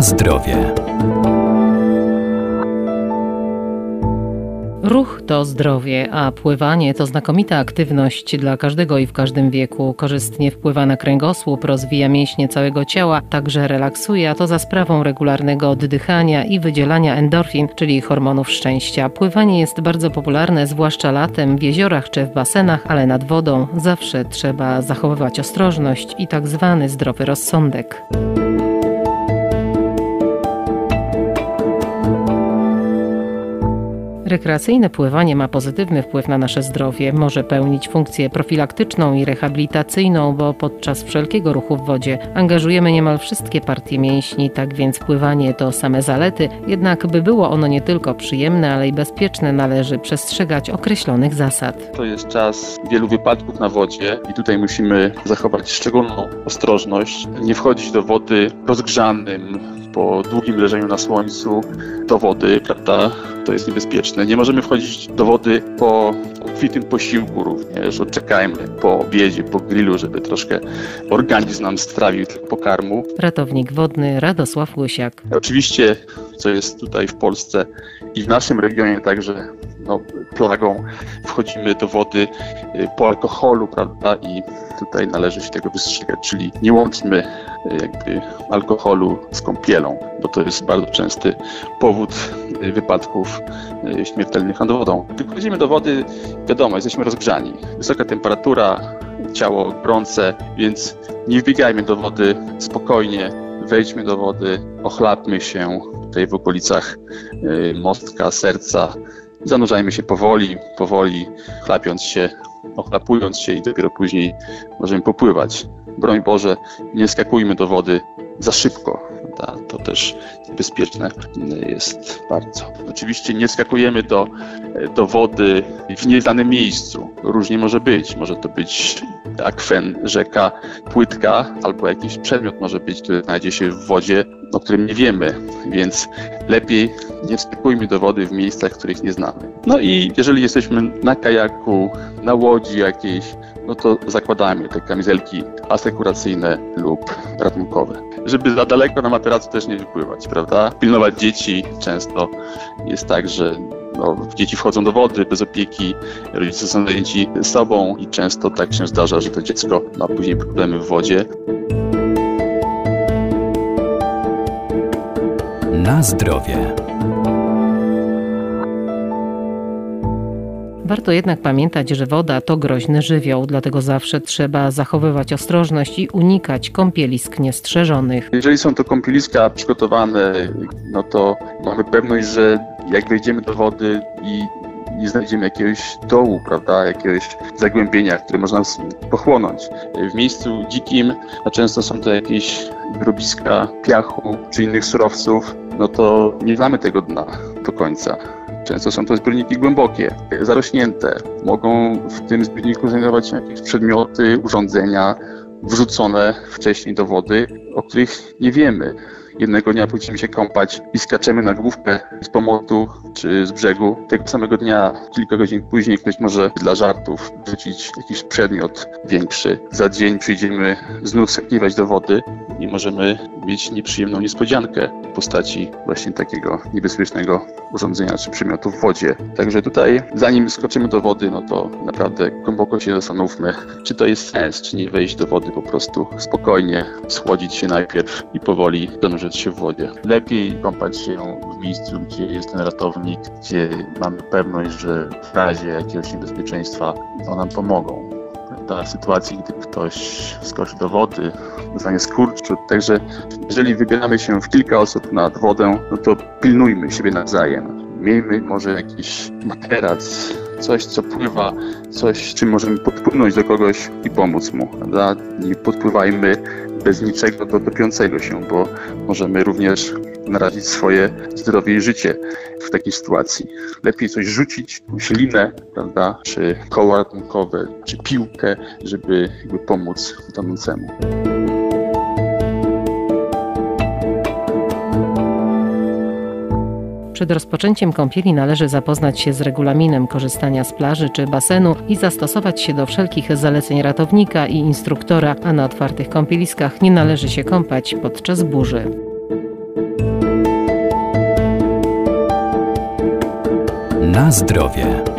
Zdrowie. Ruch to zdrowie, a pływanie to znakomita aktywność dla każdego i w każdym wieku. Korzystnie wpływa na kręgosłup, rozwija mięśnie całego ciała, także relaksuje, a to za sprawą regularnego oddychania i wydzielania endorfin, czyli hormonów szczęścia. Pływanie jest bardzo popularne, zwłaszcza latem, w jeziorach czy w basenach, ale nad wodą zawsze trzeba zachowywać ostrożność i tak zwany zdrowy rozsądek. Rekreacyjne pływanie ma pozytywny wpływ na nasze zdrowie. Może pełnić funkcję profilaktyczną i rehabilitacyjną, bo podczas wszelkiego ruchu w wodzie angażujemy niemal wszystkie partie mięśni, tak więc pływanie to same zalety. Jednak by było ono nie tylko przyjemne, ale i bezpieczne, należy przestrzegać określonych zasad. To jest czas wielu wypadków na wodzie i tutaj musimy zachować szczególną ostrożność, nie wchodzić do wody rozgrzanym, po długim leżeniu na słońcu do wody, prawda? To jest niebezpieczne. Nie możemy wchodzić do wody po obfitym posiłku również. Odczekajmy po obiedzie, po grillu, żeby troszkę organizm nam strawił pokarmu. Ratownik wodny Radosław Łysiak. Oczywiście, co jest tutaj w Polsce i w naszym regionie także no, plagą, wchodzimy do wody y, po alkoholu, prawda? I tutaj należy się tego wystrzegać, czyli nie łączmy y, jakby alkoholu z kąpielą, bo to jest bardzo częsty powód y, wypadków śmiertelnych nad wodą. Gdy wchodzimy do wody, wiadomo, jesteśmy rozgrzani. Wysoka temperatura, ciało gorące, więc nie wbiegajmy do wody spokojnie, wejdźmy do wody, ochlapmy się tutaj w okolicach mostka, serca, Zanurzajmy się powoli, powoli, chlapiąc się, ochlapując się i dopiero później możemy popływać. Broń Boże, nie skakujmy do wody za szybko. To też niebezpieczne jest bardzo. Oczywiście nie skakujemy do, do wody w nieznanym miejscu. Różnie może być. Może to być akwen, rzeka, płytka, albo jakiś przedmiot może być, który znajdzie się w wodzie, o którym nie wiemy, więc lepiej nie wstępujmy do wody w miejscach, których nie znamy. No i jeżeli jesteśmy na kajaku, na łodzi jakiejś, no to zakładajmy te kamizelki asekuracyjne lub ratunkowe. Żeby za daleko na materacu też nie wypływać, prawda? Pilnować dzieci często jest tak, że no, dzieci wchodzą do wody bez opieki, rodzice są zajęci sobą i często tak się zdarza, że to dziecko ma później problemy w wodzie. Na zdrowie. Warto jednak pamiętać, że woda to groźny żywioł, dlatego zawsze trzeba zachowywać ostrożność i unikać kąpielisk niestrzeżonych. Jeżeli są to kąpieliska przygotowane, no to mamy pewność, że jak wejdziemy do wody i nie znajdziemy jakiegoś dołu, prawda, jakiegoś zagłębienia, które można pochłonąć. W miejscu dzikim, a często są to jakieś grobiska piachu czy innych surowców, no to nie znamy tego dna do końca. Często są to zbiorniki głębokie, zarośnięte. Mogą w tym zbiorniku znajdować się jakieś przedmioty, urządzenia wrzucone wcześniej do wody, o których nie wiemy. Jednego dnia pójdziemy się kąpać i skaczemy na główkę z pomotu czy z brzegu. Tego samego dnia, kilka godzin później, ktoś może dla żartów wrzucić jakiś przedmiot większy. Za dzień przyjdziemy znów skakiwać do wody i możemy mieć nieprzyjemną niespodziankę w postaci właśnie takiego niebezpiecznego urządzenia czy przedmiotu w wodzie. Także tutaj, zanim skoczymy do wody, no to naprawdę głęboko się zastanówmy, czy to jest sens, czy nie wejść do wody po prostu spokojnie, schłodzić się najpierw i powoli zanurzyć się w wodzie. Lepiej kąpać się w miejscu, gdzie jest ten ratownik, gdzie mamy pewność, że w razie jakiegoś niebezpieczeństwa to nam pomogą dla sytuacji, gdy ktoś skoczy do wody, dostanie skurczu. Także jeżeli wybieramy się w kilka osób nad wodę, no to pilnujmy siebie nawzajem. Miejmy może jakiś materac, coś, co pływa, coś, czym możemy podpłynąć do kogoś i pomóc mu. Prawda? Nie podpływajmy bez niczego do topiącego się, bo możemy również narazić swoje zdrowie i życie w takiej sytuacji. Lepiej coś rzucić, ślinę, prawda, czy koło ratunkowe, czy piłkę, żeby pomóc tonącemu. Przed rozpoczęciem kąpieli należy zapoznać się z regulaminem korzystania z plaży czy basenu i zastosować się do wszelkich zaleceń ratownika i instruktora, a na otwartych kąpieliskach nie należy się kąpać podczas burzy. Na zdrowie.